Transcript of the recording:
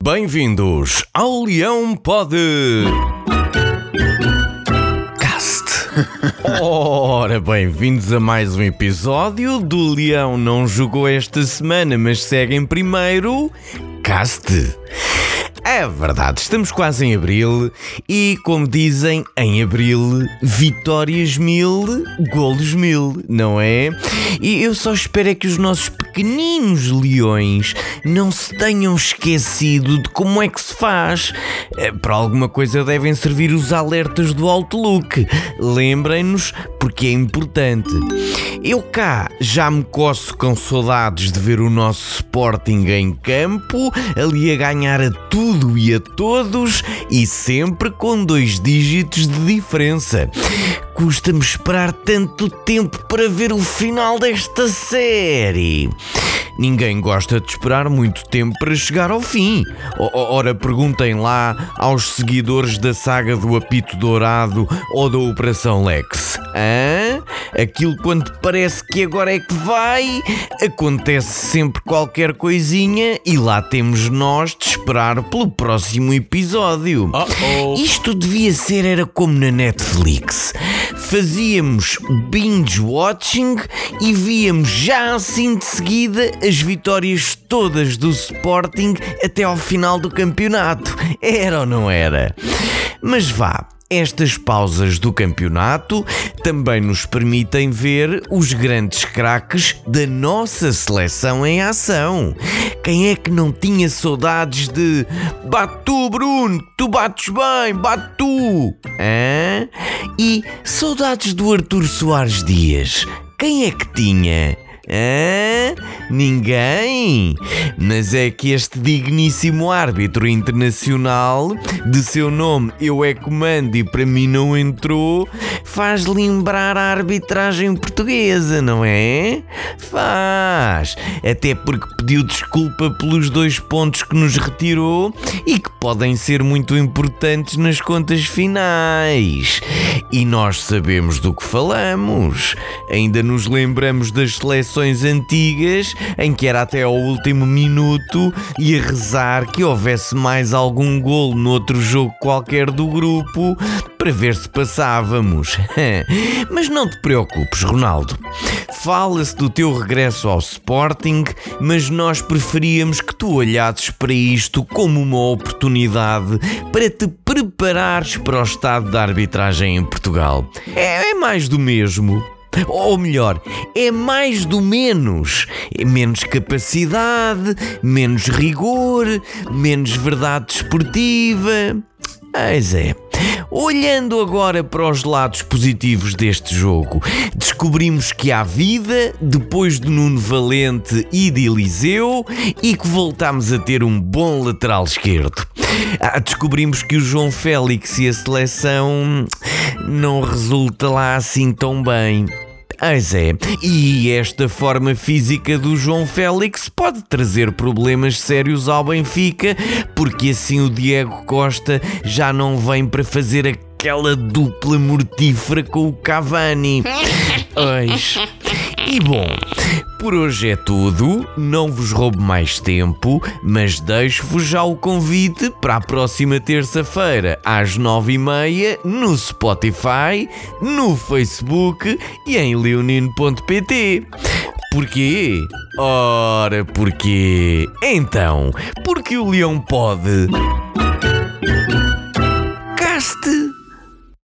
Bem-vindos ao Leão Pod. Cast. Ora, bem-vindos a mais um episódio do Leão Não Jogou esta semana, mas segue em primeiro. Cast. É verdade, estamos quase em abril e, como dizem, em abril, vitórias mil, golos mil, não é? E eu só espero é que os nossos pequeninos leões não se tenham esquecido de como é que se faz. Eh, para alguma coisa devem servir os alertas do Outlook. Lembrem-nos porque é importante. Eu cá já me coço com saudades de ver o nosso Sporting em campo, ali a ganhar a tudo e a todos e sempre com dois dígitos de diferença. Custa-me esperar tanto tempo para ver o final desta série. Ninguém gosta de esperar muito tempo para chegar ao fim. Ora, perguntem lá aos seguidores da saga do Apito Dourado ou da Operação Lex. Hã? Aquilo quando parece que agora é que vai, acontece sempre qualquer coisinha e lá temos nós de esperar pelo próximo episódio. Uh -oh. Isto devia ser era como na Netflix. Fazíamos binge watching e víamos já assim de seguida as vitórias todas do Sporting até ao final do campeonato. Era ou não era? Mas vá, estas pausas do campeonato também nos permitem ver os grandes craques da nossa seleção em ação. Quem é que não tinha saudades de bate tu, Bruno, tu bates bem, bate tu? Hã? E saudades do Arthur Soares Dias? Quem é que tinha? Hã? Ninguém? Mas é que este digníssimo árbitro internacional, de seu nome eu é comando e para mim não entrou, faz lembrar a arbitragem portuguesa, não é? Faz! Até porque pediu desculpa pelos dois pontos que nos retirou e que podem ser muito importantes nas contas finais. E nós sabemos do que falamos. Ainda nos lembramos das seleções antigas em que era até ao último minuto e a rezar que houvesse mais algum golo no outro jogo qualquer do grupo para ver se passávamos. mas não te preocupes, Ronaldo. Fala-se do teu regresso ao Sporting, mas nós preferíamos que tu olhasses para isto como uma oportunidade para te preparares para o estado da arbitragem em Portugal. É, é mais do mesmo. Ou melhor, é mais do menos. É menos capacidade, menos rigor, menos verdade desportiva. Pois é. Olhando agora para os lados positivos deste jogo, descobrimos que há vida depois de Nuno Valente e de Eliseu e que voltamos a ter um bom lateral esquerdo. Ah, descobrimos que o João Félix e a seleção não resulta lá assim tão bem. Pois é, e esta forma física do João Félix pode trazer problemas sérios ao Benfica, porque assim o Diego Costa já não vem para fazer aquela dupla mortífera com o Cavani. Pois. E bom, por hoje é tudo. Não vos roubo mais tempo, mas deixo-vos já o convite para a próxima terça-feira, às nove e meia, no Spotify, no Facebook e em leonino.pt. Porquê? Ora, porquê? Então, porque o leão pode.